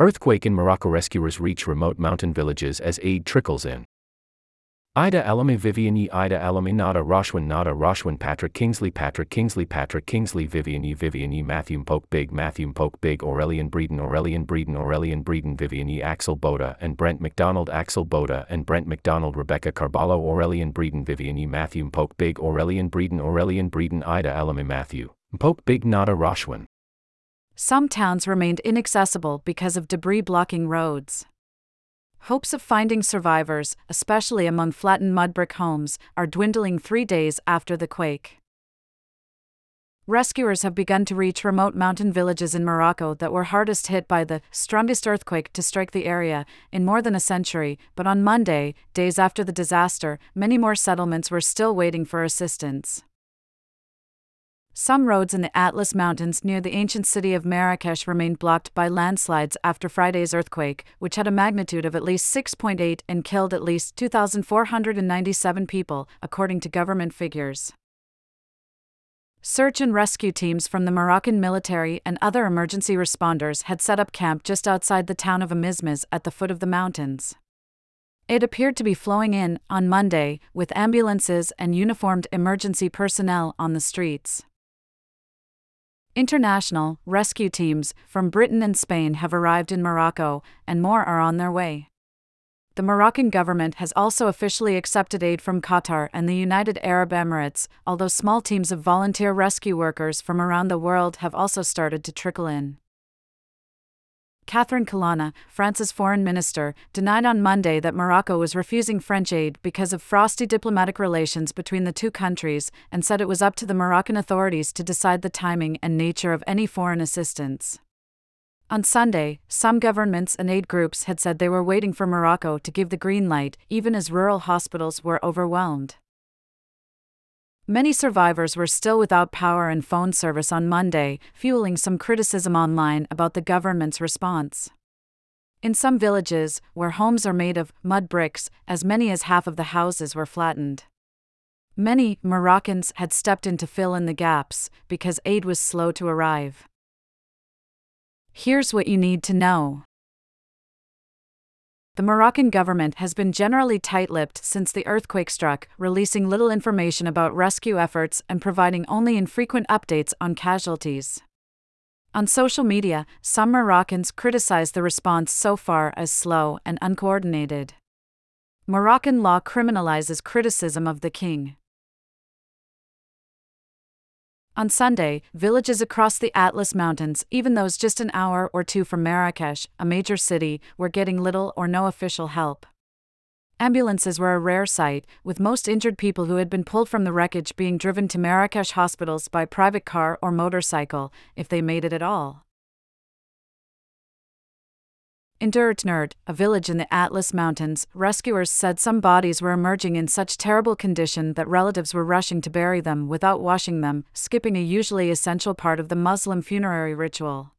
Earthquake in Morocco rescuers reach remote mountain villages as aid trickles in. Aida Alami Vivian Aida Alami Nada Rashwan Nada Rashwan Patrick Kingsley Patrick Kingsley Patrick Kingsley Vivian E. Vivian E. Matthew Mpoke Bigg Matthew Mpoke Bigg Aurelien Breeden Aurelien Breeden Aurelien Breeden Vivian E. Axel Boada and Brent McDonald Axel Boada and Brent McDonald Rebecca Carballo Aurelien Breeden Vivian E. Matthew Mpoke Bigg Aurelien Breeden Aurelien Breeden Aida Alami Matthew Mpoke Bigg Nada Rashwan Some towns remained inaccessible because of debris blocking roads. Hopes of finding survivors, especially among flattened mud brick homes, are dwindling three days after the quake. Rescuers have begun to reach remote mountain villages in Morocco that were hardest hit by the strongest earthquake to strike the area in more than a century, but on Monday, days after the disaster, many more settlements were still waiting for assistance. Some roads in the Atlas Mountains near the ancient city of Marrakesh remained blocked by landslides after Friday's earthquake, which had a magnitude of at least 6.8 and killed at least 2,497 people, according to government figures. Search and rescue teams from the Moroccan military and other emergency responders had set up camp just outside the town of Amizmiz at the foot of the mountains. It appeared to be flowing in on Monday, with ambulances and uniformed emergency personnel on the streets. International rescue teams from Britain and Spain have arrived in Morocco, and more are on their way. The Moroccan government has also officially accepted aid from Qatar and the United Arab Emirates, although small teams of volunteer rescue workers from around the world have also started to trickle in. Catherine Colonna, France's foreign minister, denied on Monday that Morocco was refusing French aid because of frosty diplomatic relations between the two countries and said it was up to the Moroccan authorities to decide the timing and nature of any foreign assistance. On Sunday, some governments and aid groups had said they were waiting for Morocco to give the green light, even as rural hospitals were overwhelmed. Many survivors were still without power and phone service on Monday, fueling some criticism online about the government's response. In some villages, where homes are made of mud bricks, as many as half of the houses were flattened. Many Moroccans had stepped in to fill in the gaps because aid was slow to arrive. Here's what you need to know the Moroccan government has been generally tight lipped since the earthquake struck, releasing little information about rescue efforts and providing only infrequent updates on casualties. On social media, some Moroccans criticize the response so far as slow and uncoordinated. Moroccan law criminalizes criticism of the king. On Sunday, villages across the Atlas Mountains, even those just an hour or two from Marrakesh, a major city, were getting little or no official help. Ambulances were a rare sight, with most injured people who had been pulled from the wreckage being driven to Marrakesh hospitals by private car or motorcycle, if they made it at all. In Durtnert, a village in the Atlas Mountains, rescuers said some bodies were emerging in such terrible condition that relatives were rushing to bury them without washing them, skipping a usually essential part of the Muslim funerary ritual.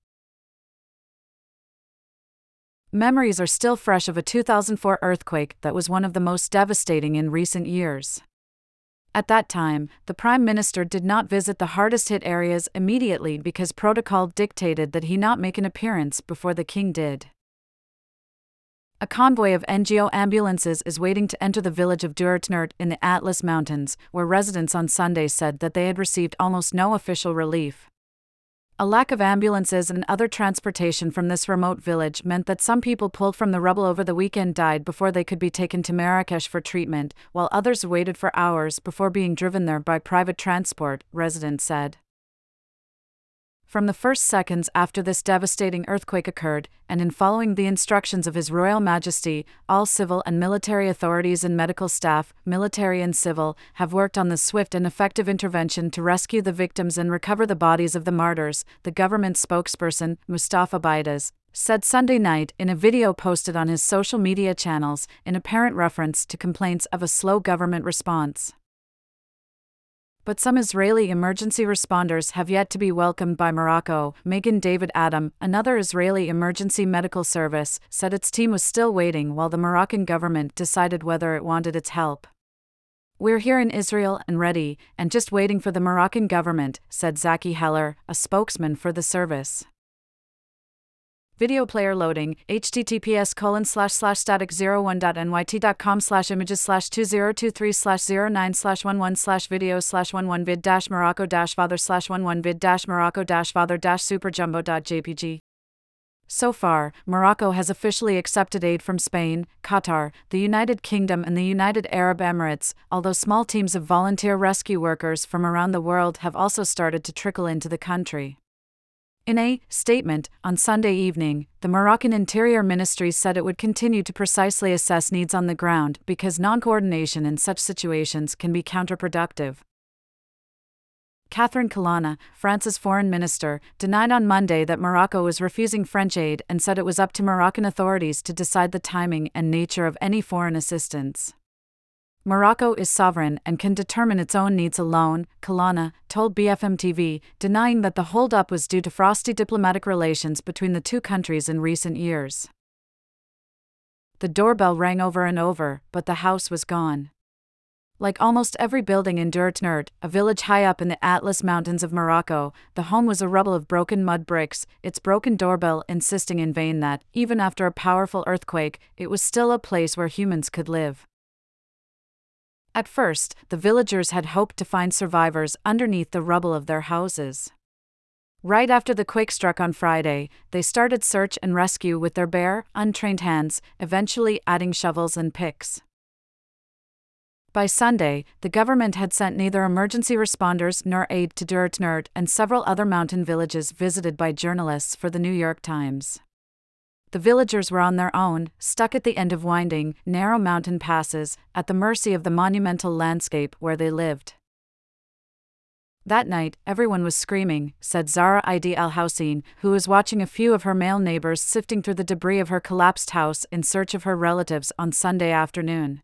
Memories are still fresh of a 2004 earthquake that was one of the most devastating in recent years. At that time, the Prime Minister did not visit the hardest hit areas immediately because protocol dictated that he not make an appearance before the king did. A convoy of NGO ambulances is waiting to enter the village of Durtnert in the Atlas Mountains, where residents on Sunday said that they had received almost no official relief. A lack of ambulances and other transportation from this remote village meant that some people pulled from the rubble over the weekend died before they could be taken to Marrakesh for treatment, while others waited for hours before being driven there by private transport, residents said. From the first seconds after this devastating earthquake occurred, and in following the instructions of His Royal Majesty, all civil and military authorities and medical staff, military and civil, have worked on the swift and effective intervention to rescue the victims and recover the bodies of the martyrs, the government spokesperson, Mustafa Baitas, said Sunday night in a video posted on his social media channels, in apparent reference to complaints of a slow government response but some Israeli emergency responders have yet to be welcomed by Morocco. Magen David Adom, another Israeli emergency medical service, said its team was still waiting while the Moroccan government decided whether it wanted its help. We're here in Israel and ready, and just waiting for the Moroccan government, said Zaki Heller, a spokesman for the service. Video player loading, https colon slash slash static 01.nyt.com slash images slash 2023 slash 09 slash 11 slash video slash 11 vid dash Morocco dash father slash 11 vid dash Morocco dash father dash superjumbo.jpg. So far, Morocco has officially accepted aid from Spain, Qatar, the United Kingdom, and the United Arab Emirates, although small teams of volunteer rescue workers from around the world have also started to trickle into the country. In a statement on Sunday evening, the Moroccan Interior Ministry said it would continue to precisely assess needs on the ground because non coordination in such situations can be counterproductive. Catherine Colonna, France's foreign minister, denied on Monday that Morocco was refusing French aid and said it was up to Moroccan authorities to decide the timing and nature of any foreign assistance. Morocco is sovereign and can determine its own needs alone, Colonna told BFM TV, denying that the holdup was due to frosty diplomatic relations between the two countries in recent years. The doorbell rang over and over, but the house was gone. Like almost every building in Durtnert, a village high up in the Atlas Mountains of Morocco, the home was a rubble of broken mud bricks, its broken doorbell insisting in vain that, even after a powerful earthquake, it was still a place where humans could live. At first, the villagers had hoped to find survivors underneath the rubble of their houses. Right after the quake struck on Friday, they started search and rescue with their bare, untrained hands, eventually adding shovels and picks. By Sunday, the government had sent neither emergency responders nor aid to Durtnert and several other mountain villages visited by journalists for the New York Times. The villagers were on their own, stuck at the end of winding, narrow mountain passes, at the mercy of the monumental landscape where they lived. That night, everyone was screaming, said Zara Idi Al Houssine, who was watching a few of her male neighbors sifting through the debris of her collapsed house in search of her relatives on Sunday afternoon.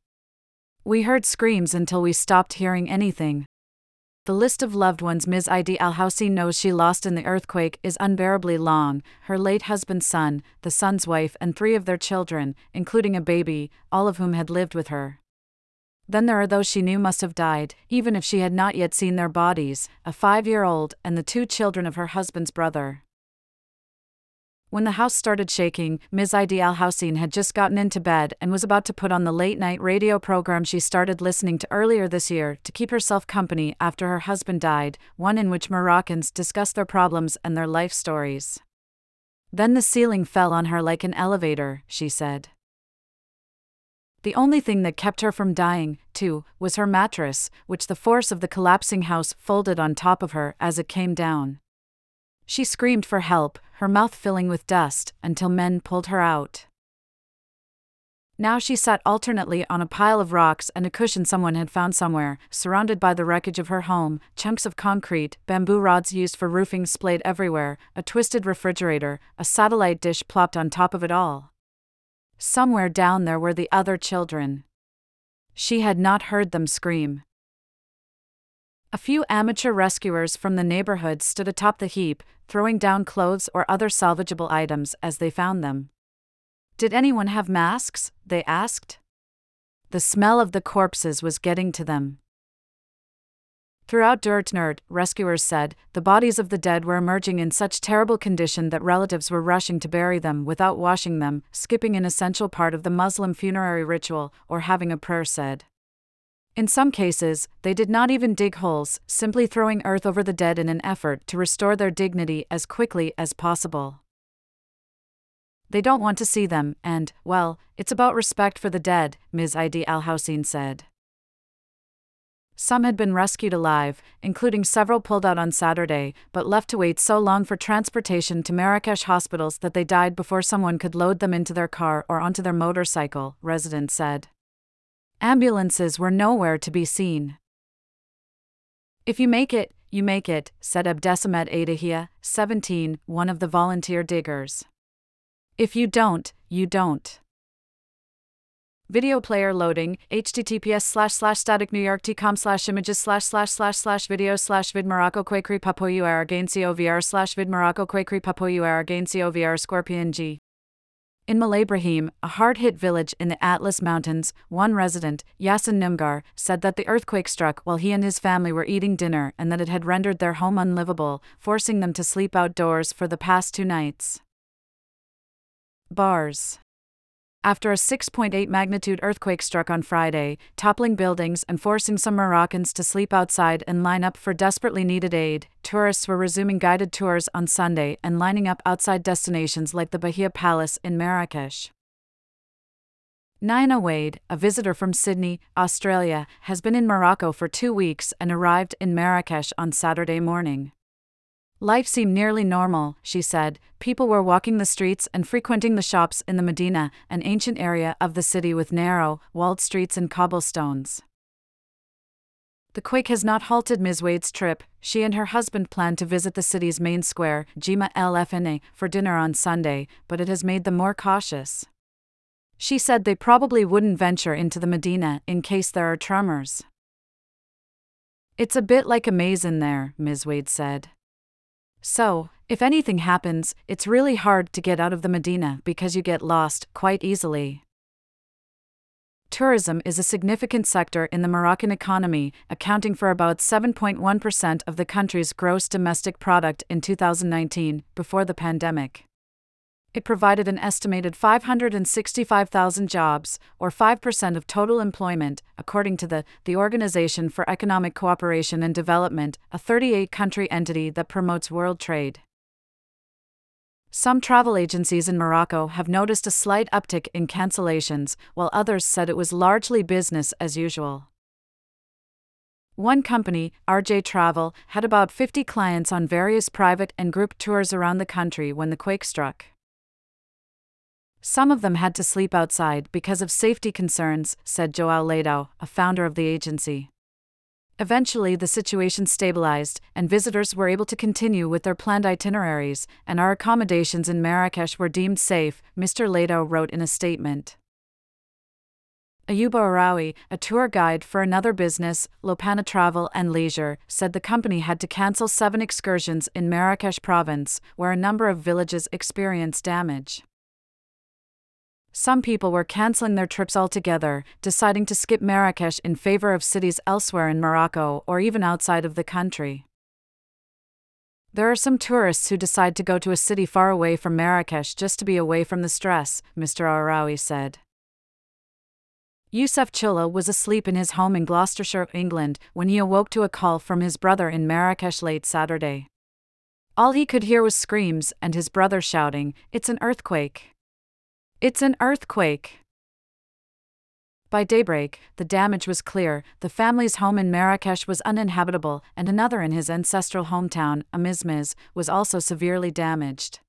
We heard screams until we stopped hearing anything. The list of loved ones Ms. Idi Al Houssine knows she lost in the earthquake is unbearably long her late husband's son, the son's wife, and three of their children, including a baby, all of whom had lived with her. Then there are those she knew must have died, even if she had not yet seen their bodies a five year old and the two children of her husband's brother. When the house started shaking, Ms. Idi Al Houssine had just gotten into bed and was about to put on the late night radio program she started listening to earlier this year to keep herself company after her husband died, one in which Moroccans discuss their problems and their life stories. Then the ceiling fell on her like an elevator, she said. The only thing that kept her from dying, too, was her mattress, which the force of the collapsing house folded on top of her as it came down. She screamed for help, her mouth filling with dust, until men pulled her out. Now she sat alternately on a pile of rocks and a cushion someone had found somewhere, surrounded by the wreckage of her home, chunks of concrete, bamboo rods used for roofing splayed everywhere, a twisted refrigerator, a satellite dish plopped on top of it all. Somewhere down there were the other children. She had not heard them scream. A few amateur rescuers from the neighborhood stood atop the heap, throwing down clothes or other salvageable items as they found them. Did anyone have masks? they asked. The smell of the corpses was getting to them. Throughout Durtnert, rescuers said, the bodies of the dead were emerging in such terrible condition that relatives were rushing to bury them without washing them, skipping an essential part of the Muslim funerary ritual, or having a prayer said. In some cases, they did not even dig holes, simply throwing earth over the dead in an effort to restore their dignity as quickly as possible. They don't want to see them, and, well, it's about respect for the dead, Ms. Idi Al Houssine said. Some had been rescued alive, including several pulled out on Saturday, but left to wait so long for transportation to Marrakesh hospitals that they died before someone could load them into their car or onto their motorcycle, residents said. Ambulances were nowhere to be seen. If you make it, you make it, said Abdesamet Adahia, 17, one of the volunteer diggers. If you don't, you don't. Video player loading, https slash slash static new york tcom slash images slash slash slash slash video slash vid morocco quakri papoyu aragancio vr slash vid morocco quakri papoyu aragancio vr scorpion g. In Moulay Brahim, a hard hit village in the Atlas Mountains, one resident, Yasin Nimgar, said that the earthquake struck while he and his family were eating dinner and that it had rendered their home unlivable, forcing them to sleep outdoors for the past two nights. Bars. After a 6.8 magnitude earthquake struck on Friday, toppling buildings and forcing some Moroccans to sleep outside and line up for desperately needed aid, tourists were resuming guided tours on Sunday and lining up outside destinations like the Bahia Palace in Marrakesh. Nina Wade, a visitor from Sydney, Australia, has been in Morocco for two weeks and arrived in Marrakesh on Saturday morning. Life seemed nearly normal, she said. People were walking the streets and frequenting the shops in the Medina, an ancient area of the city with narrow, walled streets and cobblestones. The quake has not halted Ms. Wade's trip. She and her husband plan to visit the city's main square, Jemaa el-Fna, for dinner on Sunday, but it has made them more cautious. She said they probably wouldn't venture into the Medina in case there are tremors. It's a bit like a maze in there, Ms. Wade said. So, if anything happens, it's really hard to get out of the Medina because you get lost quite easily. Tourism is a significant sector in the Moroccan economy, accounting for about 7.1% of the country's gross domestic product in 2019, before the pandemic. It provided an estimated 565,000 jobs, or 5% of total employment, according to the, the Organization for Economic Cooperation and Development, a 38 country entity that promotes world trade. Some travel agencies in Morocco have noticed a slight uptick in cancellations, while others said it was largely business as usual. One company, RJ Travel, had about 50 clients on various private and group tours around the country when the quake struck. Some of them had to sleep outside because of safety concerns, said Joao Leitão, a founder of the agency. Eventually, the situation stabilized, and visitors were able to continue with their planned itineraries, and our accommodations in Marrakesh were deemed safe, Mr. Leitão wrote in a statement. Ayuba Arawi, a tour guide for another business, Lopana Travel and Leisure, said the company had to cancel seven excursions in Marrakesh province, where a number of villages experienced damage. Some people were canceling their trips altogether, deciding to skip Marrakesh in favor of cities elsewhere in Morocco or even outside of the country. There are some tourists who decide to go to a city far away from Marrakesh just to be away from the stress, Mr. Arawi said. Youssef Chilla was asleep in his home in Gloucestershire, England, when he awoke to a call from his brother in Marrakesh late Saturday. All he could hear was screams and his brother shouting, It's an earthquake! It's an earthquake. By daybreak, the damage was clear. The family's home in Marrakesh was uninhabitable, and another in his ancestral hometown, Amizmiz, was also severely damaged.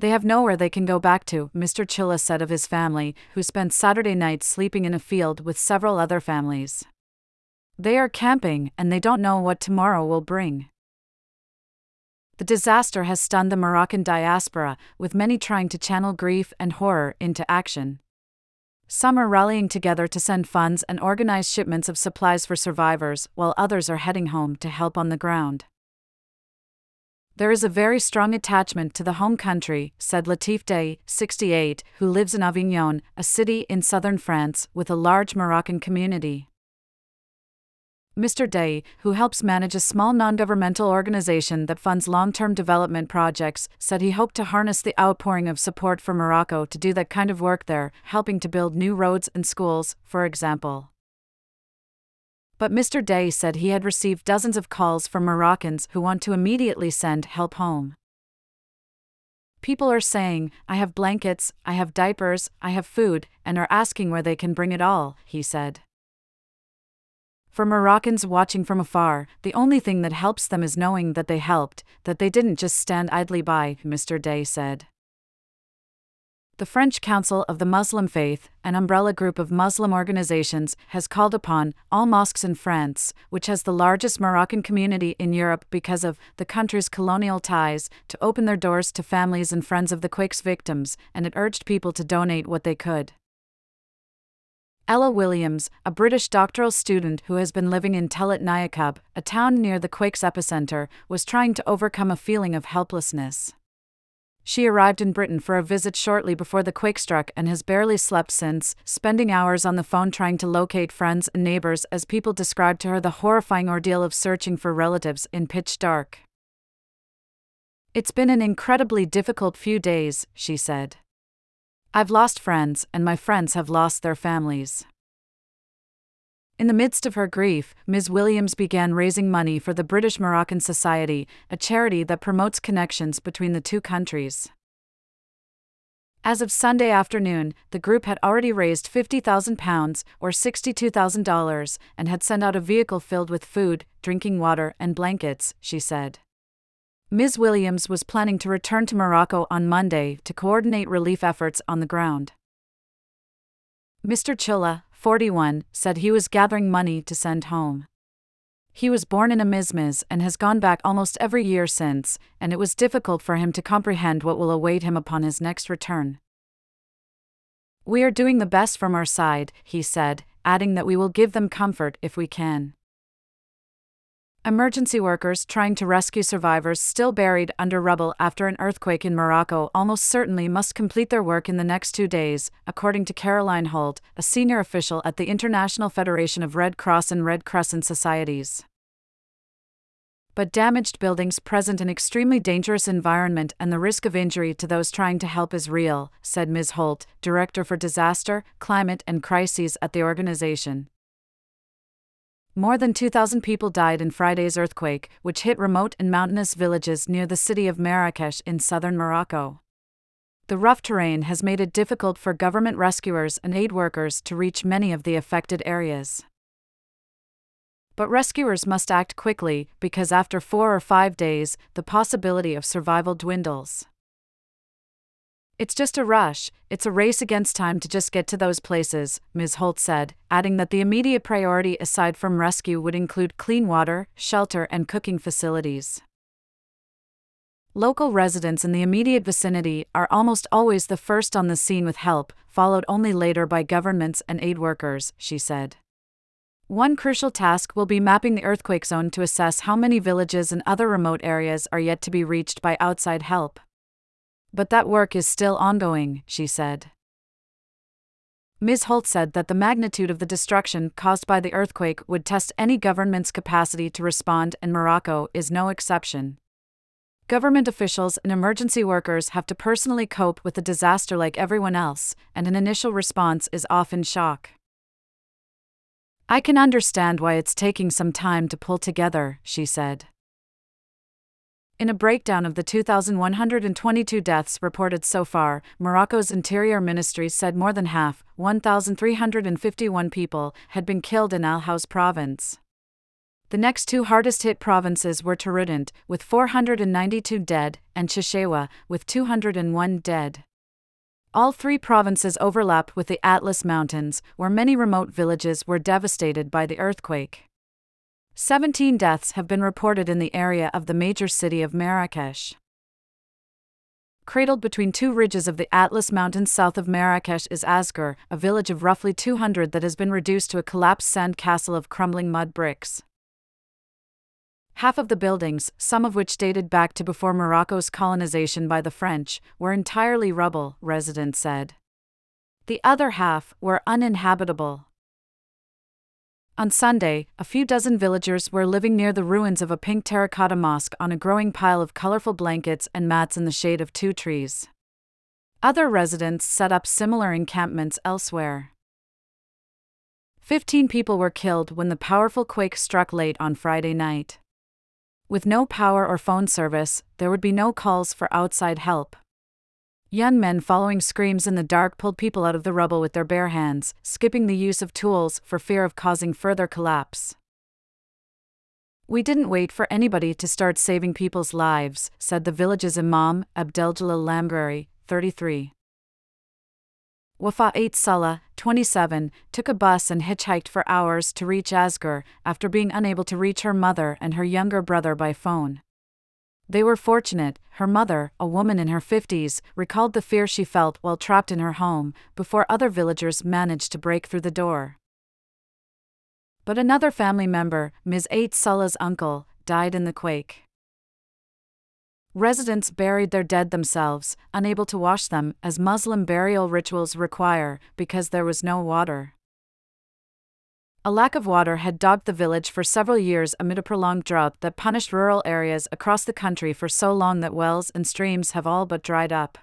They have nowhere they can go back to, Mr. Chilla said of his family, who spent Saturday night sleeping in a field with several other families. They are camping, and they don't know what tomorrow will bring. The disaster has stunned the Moroccan diaspora, with many trying to channel grief and horror into action. Some are rallying together to send funds and organize shipments of supplies for survivors, while others are heading home to help on the ground. There is a very strong attachment to the home country, said Latif Day, 68, who lives in Avignon, a city in southern France with a large Moroccan community. Mr. Day, who helps manage a small non governmental organization that funds long term development projects, said he hoped to harness the outpouring of support for Morocco to do that kind of work there, helping to build new roads and schools, for example. But Mr. Day said he had received dozens of calls from Moroccans who want to immediately send help home. People are saying, I have blankets, I have diapers, I have food, and are asking where they can bring it all, he said. For Moroccans watching from afar, the only thing that helps them is knowing that they helped, that they didn't just stand idly by, Mr. Day said. The French Council of the Muslim Faith, an umbrella group of Muslim organizations, has called upon all mosques in France, which has the largest Moroccan community in Europe because of the country's colonial ties, to open their doors to families and friends of the quake's victims, and it urged people to donate what they could. Ella Williams, a British doctoral student who has been living in Talat N'Yaaqoub, a town near the quake's epicenter, was trying to overcome a feeling of helplessness. She arrived in Britain for a visit shortly before the quake struck and has barely slept since, spending hours on the phone trying to locate friends and neighbors as people described to her the horrifying ordeal of searching for relatives in pitch dark. It's been an incredibly difficult few days, she said. I've lost friends, and my friends have lost their families. In the midst of her grief, Ms. Williams began raising money for the British Moroccan Society, a charity that promotes connections between the two countries. As of Sunday afternoon, the group had already raised £50,000 or $62,000 and had sent out a vehicle filled with food, drinking water, and blankets, she said. Ms. Williams was planning to return to Morocco on Monday to coordinate relief efforts on the ground. Mr. Chilla, 41, said he was gathering money to send home. He was born in Amizmiz and has gone back almost every year since, and it was difficult for him to comprehend what will await him upon his next return. We are doing the best from our side, he said, adding that we will give them comfort if we can. Emergency workers trying to rescue survivors still buried under rubble after an earthquake in Morocco almost certainly must complete their work in the next two days, according to Caroline Holt, a senior official at the International Federation of Red Cross and Red Crescent Societies. But damaged buildings present an extremely dangerous environment and the risk of injury to those trying to help is real, said Ms. Holt, Director for Disaster, Climate and Crises at the organization. More than 2,000 people died in Friday's earthquake, which hit remote and mountainous villages near the city of Marrakesh in southern Morocco. The rough terrain has made it difficult for government rescuers and aid workers to reach many of the affected areas. But rescuers must act quickly because after four or five days, the possibility of survival dwindles. It's just a rush, it's a race against time to just get to those places, Ms. Holt said, adding that the immediate priority aside from rescue would include clean water, shelter, and cooking facilities. Local residents in the immediate vicinity are almost always the first on the scene with help, followed only later by governments and aid workers, she said. One crucial task will be mapping the earthquake zone to assess how many villages and other remote areas are yet to be reached by outside help. But that work is still ongoing, she said. Ms. Holt said that the magnitude of the destruction caused by the earthquake would test any government's capacity to respond, and Morocco is no exception. Government officials and emergency workers have to personally cope with the disaster like everyone else, and an initial response is often shock. I can understand why it's taking some time to pull together, she said. In a breakdown of the 2,122 deaths reported so far, Morocco's Interior Ministry said more than half, 1,351 people, had been killed in Al Haouz province. The next two hardest hit provinces were Taroudant, with 492 dead, and Chichaoua, with 201 dead. All three provinces overlap with the Atlas Mountains, where many remote villages were devastated by the earthquake. 17 deaths have been reported in the area of the major city of Marrakesh. Cradled between two ridges of the Atlas Mountains south of Marrakesh is Asghar, a village of roughly 200 that has been reduced to a collapsed sand castle of crumbling mud bricks. Half of the buildings, some of which dated back to before Morocco's colonization by the French, were entirely rubble, residents said. The other half were uninhabitable. On Sunday, a few dozen villagers were living near the ruins of a pink terracotta mosque on a growing pile of colorful blankets and mats in the shade of two trees. Other residents set up similar encampments elsewhere. Fifteen people were killed when the powerful quake struck late on Friday night. With no power or phone service, there would be no calls for outside help. Young men following screams in the dark pulled people out of the rubble with their bare hands, skipping the use of tools for fear of causing further collapse. We didn't wait for anybody to start saving people's lives, said the village's Imam, Abdeljalil Lamgrari, 33. Wafa Ait Salah, 27, took a bus and hitchhiked for hours to reach Asghar after being unable to reach her mother and her younger brother by phone. They were fortunate, her mother, a woman in her 50s, recalled the fear she felt while trapped in her home, before other villagers managed to break through the door. But another family member, Ms. Ait Salah's uncle, died in the quake. Residents buried their dead themselves, unable to wash them, as Muslim burial rituals require, because there was no water. A lack of water had dogged the village for several years amid a prolonged drought that punished rural areas across the country for so long that wells and streams have all but dried up.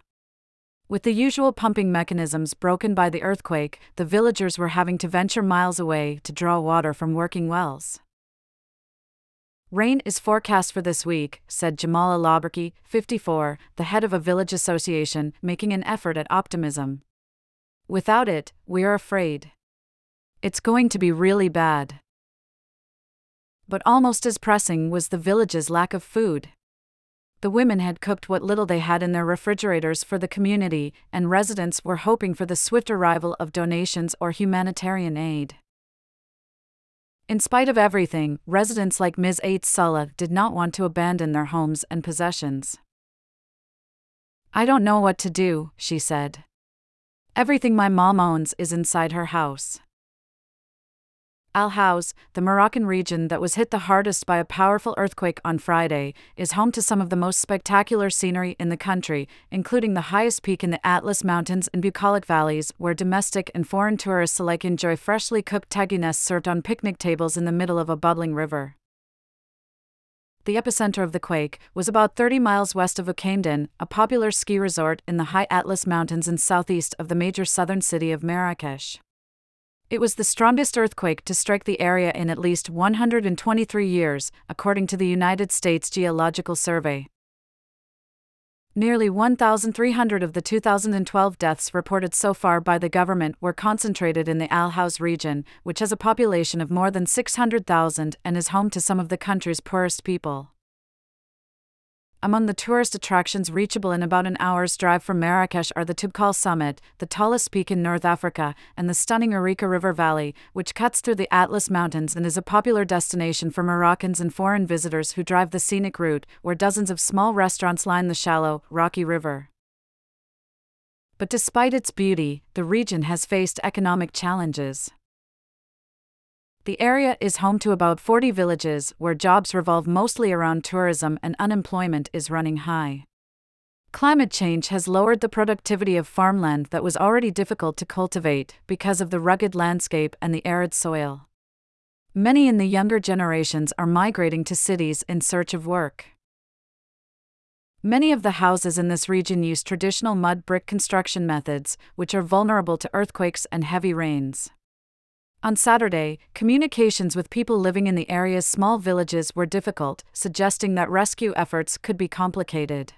With the usual pumping mechanisms broken by the earthquake, the villagers were having to venture miles away to draw water from working wells. Rain is forecast for this week, said Jamala Laberki, 54, the head of a village association, making an effort at optimism. Without it, we are afraid. It's going to be really bad. But almost as pressing was the village's lack of food. The women had cooked what little they had in their refrigerators for the community, and residents were hoping for the swift arrival of donations or humanitarian aid. In spite of everything, residents like Ms. Ates Sala did not want to abandon their homes and possessions. I don't know what to do, she said. Everything my mom owns is inside her house. Al Haouz, the Moroccan region that was hit the hardest by a powerful earthquake on Friday, is home to some of the most spectacular scenery in the country, including the highest peak in the Atlas Mountains and bucolic valleys, where domestic and foreign tourists alike enjoy freshly cooked tagines served on picnic tables in the middle of a bubbling river. The epicenter of the quake was about 30 miles west of Oukaimeden, a popular ski resort in the high Atlas Mountains and southeast of the major southern city of Marrakesh. It was the strongest earthquake to strike the area in at least 123 years, according to the United States Geological Survey. Nearly 1,300 of the 2012 deaths reported so far by the government were concentrated in the Al Haouz region, which has a population of more than 600,000 and is home to some of the country's poorest people. Among the tourist attractions reachable in about an hour's drive from Marrakesh are the Toubkal Summit, the tallest peak in North Africa, and the stunning Ourika River Valley, which cuts through the Atlas Mountains and is a popular destination for Moroccans and foreign visitors who drive the scenic route, where dozens of small restaurants line the shallow, rocky river. But despite its beauty, the region has faced economic challenges. The area is home to about 40 villages where jobs revolve mostly around tourism and unemployment is running high. Climate change has lowered the productivity of farmland that was already difficult to cultivate because of the rugged landscape and the arid soil. Many in the younger generations are migrating to cities in search of work. Many of the houses in this region use traditional mud brick construction methods, which are vulnerable to earthquakes and heavy rains. On Saturday, communications with people living in the area's small villages were difficult, suggesting that rescue efforts could be complicated.